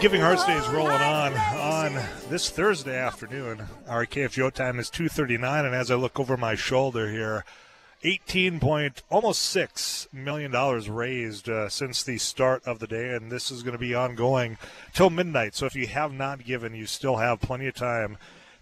Giving Hearts Day is rolling on on this Thursday afternoon. Our KFGO time is 2:39, and as I look over my shoulder here, 18 point almost six million dollars raised uh, since the start of the day, and this is going to be ongoing till midnight. So if you have not given, you still have plenty of time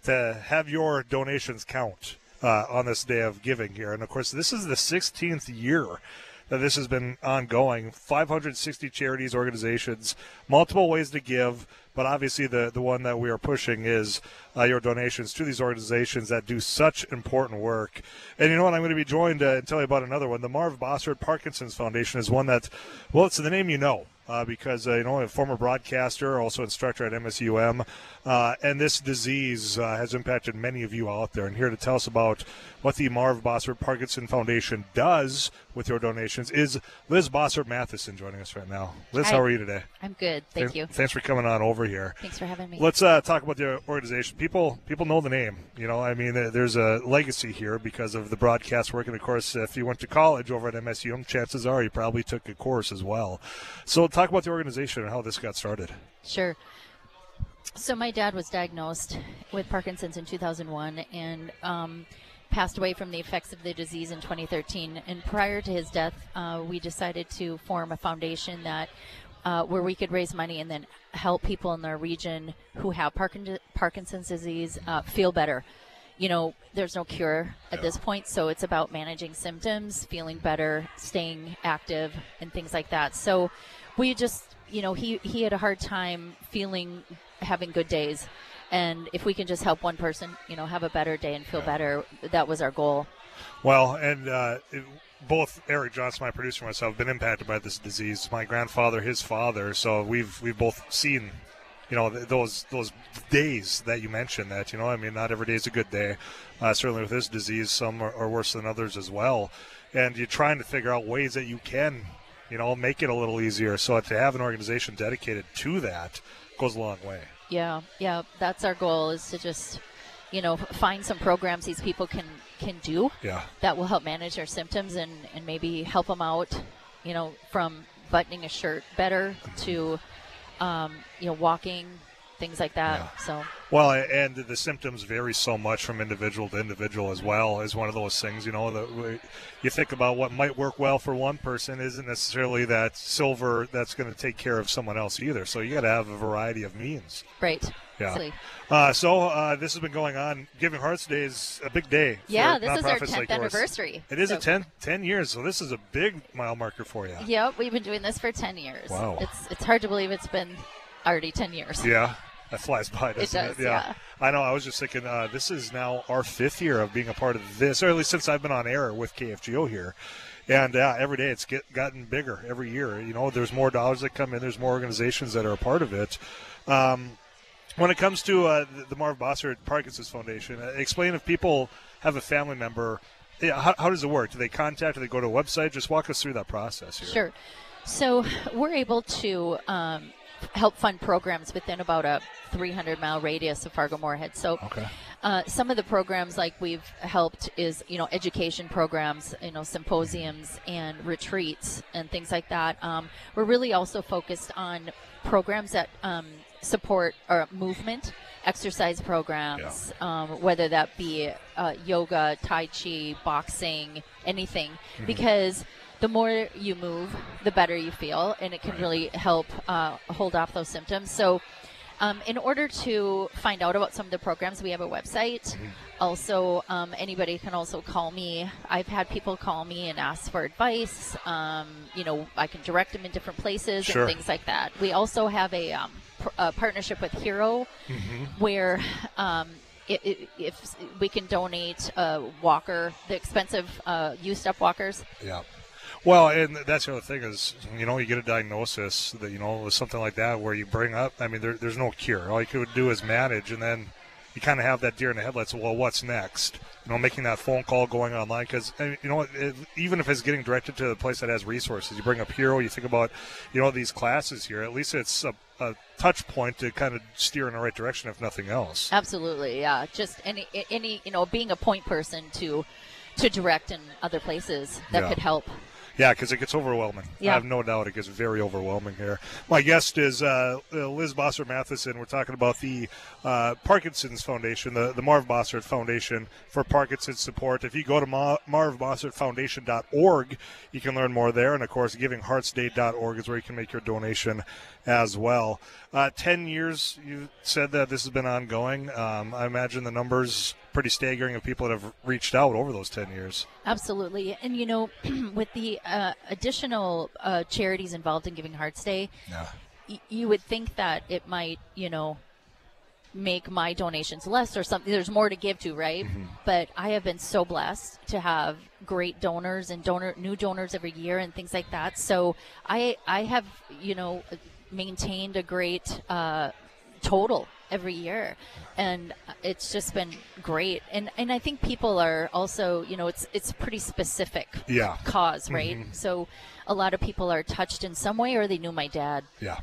to have your donations count uh, on this day of giving here. And of course, this is the 16th year that this has been ongoing. 560 charities, organizations, multiple ways to give, but obviously the, the one that we are pushing is uh, your donations to these organizations that do such important work. And you know what? I'm going to be joined uh, and tell you about another one. The Marv Bossart Parkinson's Foundation is one that, well, it's the name you know uh, because uh, you know a former broadcaster, also instructor at MSUM, uh, and this disease uh, has impacted many of you out there. And here to tell us about what the Marv Bossart Parkinson Foundation does with your donations is Liz Bossart Matheson joining us right now. Liz, Hi. how are you today? I'm good. Thank Th- you. Thanks for coming on over here. Thanks for having me. Let's uh, talk about the organization. People people know the name. You know, I mean, there's a legacy here because of the broadcast work, and of course, if you went to college over at MSU, chances are you probably took a course as well. So, talk about the organization and how this got started. Sure. So my dad was diagnosed with Parkinson's in 2001 and um, passed away from the effects of the disease in 2013. And prior to his death, uh, we decided to form a foundation that uh, where we could raise money and then help people in our region who have Parkin- Parkinson's disease uh, feel better. You know, there's no cure at this point, so it's about managing symptoms, feeling better, staying active, and things like that. So we just, you know, he, he had a hard time feeling having good days. And if we can just help one person, you know, have a better day and feel better, that was our goal. Well, and uh, it- both Eric Johnson, my producer, and myself, have been impacted by this disease. My grandfather, his father. So we've we've both seen, you know, th- those those days that you mentioned. That you know, I mean, not every day is a good day. Uh, certainly with this disease, some are, are worse than others as well. And you're trying to figure out ways that you can, you know, make it a little easier. So to have an organization dedicated to that goes a long way. Yeah, yeah, that's our goal is to just, you know, find some programs these people can can do Yeah. that will help manage their symptoms and and maybe help them out, you know, from buttoning a shirt better to, um, you know, walking, things like that. Yeah. So Well, and the symptoms vary so much from individual to individual as well. Is one of those things, you know, that you think about what might work well for one person isn't necessarily that silver that's going to take care of someone else either. So you got to have a variety of means. right. Yeah. Uh, so uh, this has been going on. Giving Hearts Day is a big day. Yeah, this is our 10th like anniversary. It is a So- 10, 10 years, so this is a big mile marker for you. Yep, we've been doing this for 10 years. Wow. It's it's hard to believe it's been already 10 years. Yeah, that flies by, doesn't it? does, yeah. I know. I was just thinking, uh, this is now our fifth year of being a part of this, or at least since I've been on air with KFGO here. And uh, every day it's get, gotten bigger every year. You know, there's more dollars that come in. There's more organizations that are a part of it. Um, when it comes to uh, the, Marv Bossart Parkinson's Foundation, uh, explain if people have a family member. Yeah, how, how does it work? Do they contact? Do they go to a website? Just walk us through that process here. Sure. So we're able to um, help fund programs within about a 300 mile radius of Fargo Moorhead. So Okay. uh, some of the programs like we've helped is you know education programs, you know symposiums and retreats and things like that. Um, we're really also focused on programs that um, support our movement, exercise programs, um, whether that be uh, yoga, tai chi, boxing, anything, because the more you move, the better you feel, and it can really help uh, hold off those symptoms. So. Um, in order to find out about some of the programs, we have a website. Also, um, anybody can also call me. I've had people call me and ask for advice. Um, you know, I can direct them in different places Sure. and things like that. We also have a, um, pr- a partnership with Hero, where um, if we can donate a walker, the expensive uh, used up walkers. Yeah. Well, and that's the other thing is, you know, you get a diagnosis that, you know, something like that where you bring up, I mean, there, there's no cure. All you could do is manage, and then you kind of have that deer in the headlights. Well, what's next? You know, making that phone call, going online, because, eh, you know, it, even if it's getting directed to a place that has resources, you bring up Hero, you think about, you know, these classes here, at least it's a, a touch point to kind of steer in the right direction, if nothing else. Absolutely, yeah. Just any any you know being a point person to to direct in other places that Yeah. could help. Yeah, because it gets overwhelming. Yeah. I have no doubt it gets very overwhelming here. My guest is uh, Liz Bossart Matheson. We're talking about the uh, Parkinson's Foundation, the, the Marv Bossart Foundation for Parkinson's support. If you go to Ma- marvbossartfoundation.org, you can learn more there. And of course, givingheartsday.org is where you can make your donation as well. Uh, 10 years, you said that this has been ongoing. Um, I imagine the numbers pretty staggering of people that have reached out over those 10 years. Absolutely. And, you know, with the uh, additional uh, charities involved in Giving Hearts Day, Yeah. y- you would think that it might, you know, make my donations less or something. There's more to give to, right? But I have been so blessed to have great donors and donor new donors every year and things like that. So I I have you know maintained a great uh, total every year and it's just been great and and I think people are also you know it's it's pretty specific Yeah. cause right so a lot of people are touched in some way or they knew my dad Yeah.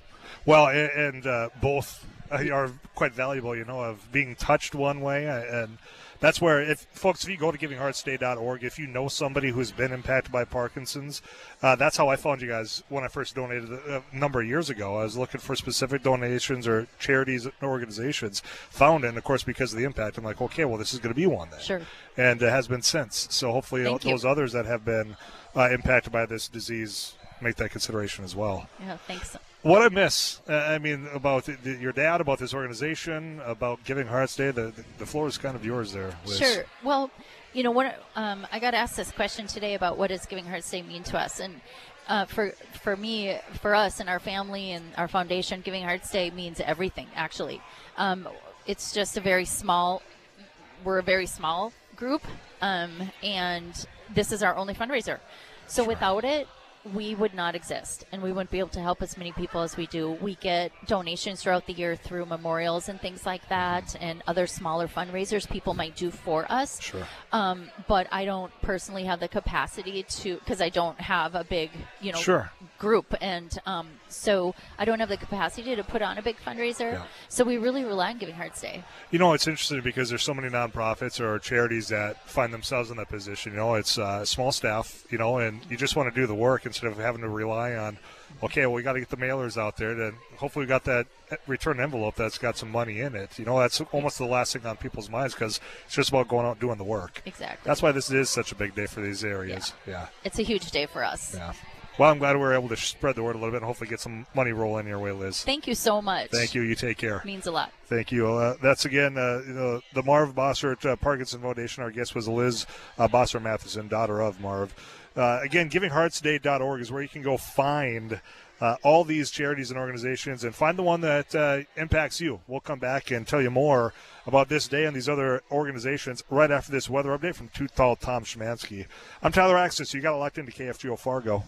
Well, a- and uh, both uh, are quite valuable, you know, of being touched one way. uh, And that's where, if folks, if you go to givingheartsday.org, if you know somebody who's been impacted by Parkinson's, uh, that's how I found you guys when I first donated a a number of years ago. I was looking for specific donations or charities and organizations, found it, and of course, because of the impact, I'm like, okay, well, this is going to be one then. Sure. And it has been since. So hopefully, Thank you. those others that have been uh, impacted by this disease make that consideration as well. yeah thanks What I miss, uh, I mean, about the, the, your dad, about this organization, about Giving Hearts Day, the, the, floor is kind of yours there. Liz. Sure. Well, you know, what um, I got asked this question today about what does Giving Hearts Day mean to us, and uh, for for me, for us and our family and our foundation, Giving Hearts Day means everything. Actually, um, it's just a very small. We're a very small group, um, and this is our only fundraiser. So without it, we would not exist and we wouldn't be able to help as many people as we do. We get donations throughout the year through memorials and things like that and other smaller fundraisers people might do for us. Sure. Um, but I don't personally have the capacity to, because I don't have a big, you know, Sure. Group. And um, so I don't have the capacity to put on a big fundraiser. Yeah. So we really rely on Giving Hearts Day. You know, it's interesting because there's so many nonprofits or charities that find themselves in that position. You know, it's uh, small staff, you know, and you just want to do the work instead of having to rely on, okay, well, we got to get the mailers out there. Then hopefully we got that return envelope that's got some money in it. You know, that's almost the last thing on people's minds because it's just about going out and doing the work. Exactly. That's why this is such a big day for these areas. Yeah. it's a huge day for us. Yeah. Well, I'm glad we were able to spread the word a little bit and hopefully get some money rolling your way, Liz. Thank you so much. Thank you. You take care. Means a lot. Thank you. Uh, that's again uh, you know, the Marv Bossart uh, Parkinson Foundation. Our guest was Liz uh, Bossart Matheson, daughter of Marv. Uh, again, givingheartsday.org is where you can go find uh, all these charities and organizations and find the one that uh, impacts you. We'll come back and tell you more about this day and these other organizations right after this weather update from Tooth Tall Tom Schmansky. I'm Tyler Axness. You got locked into KFGO Fargo.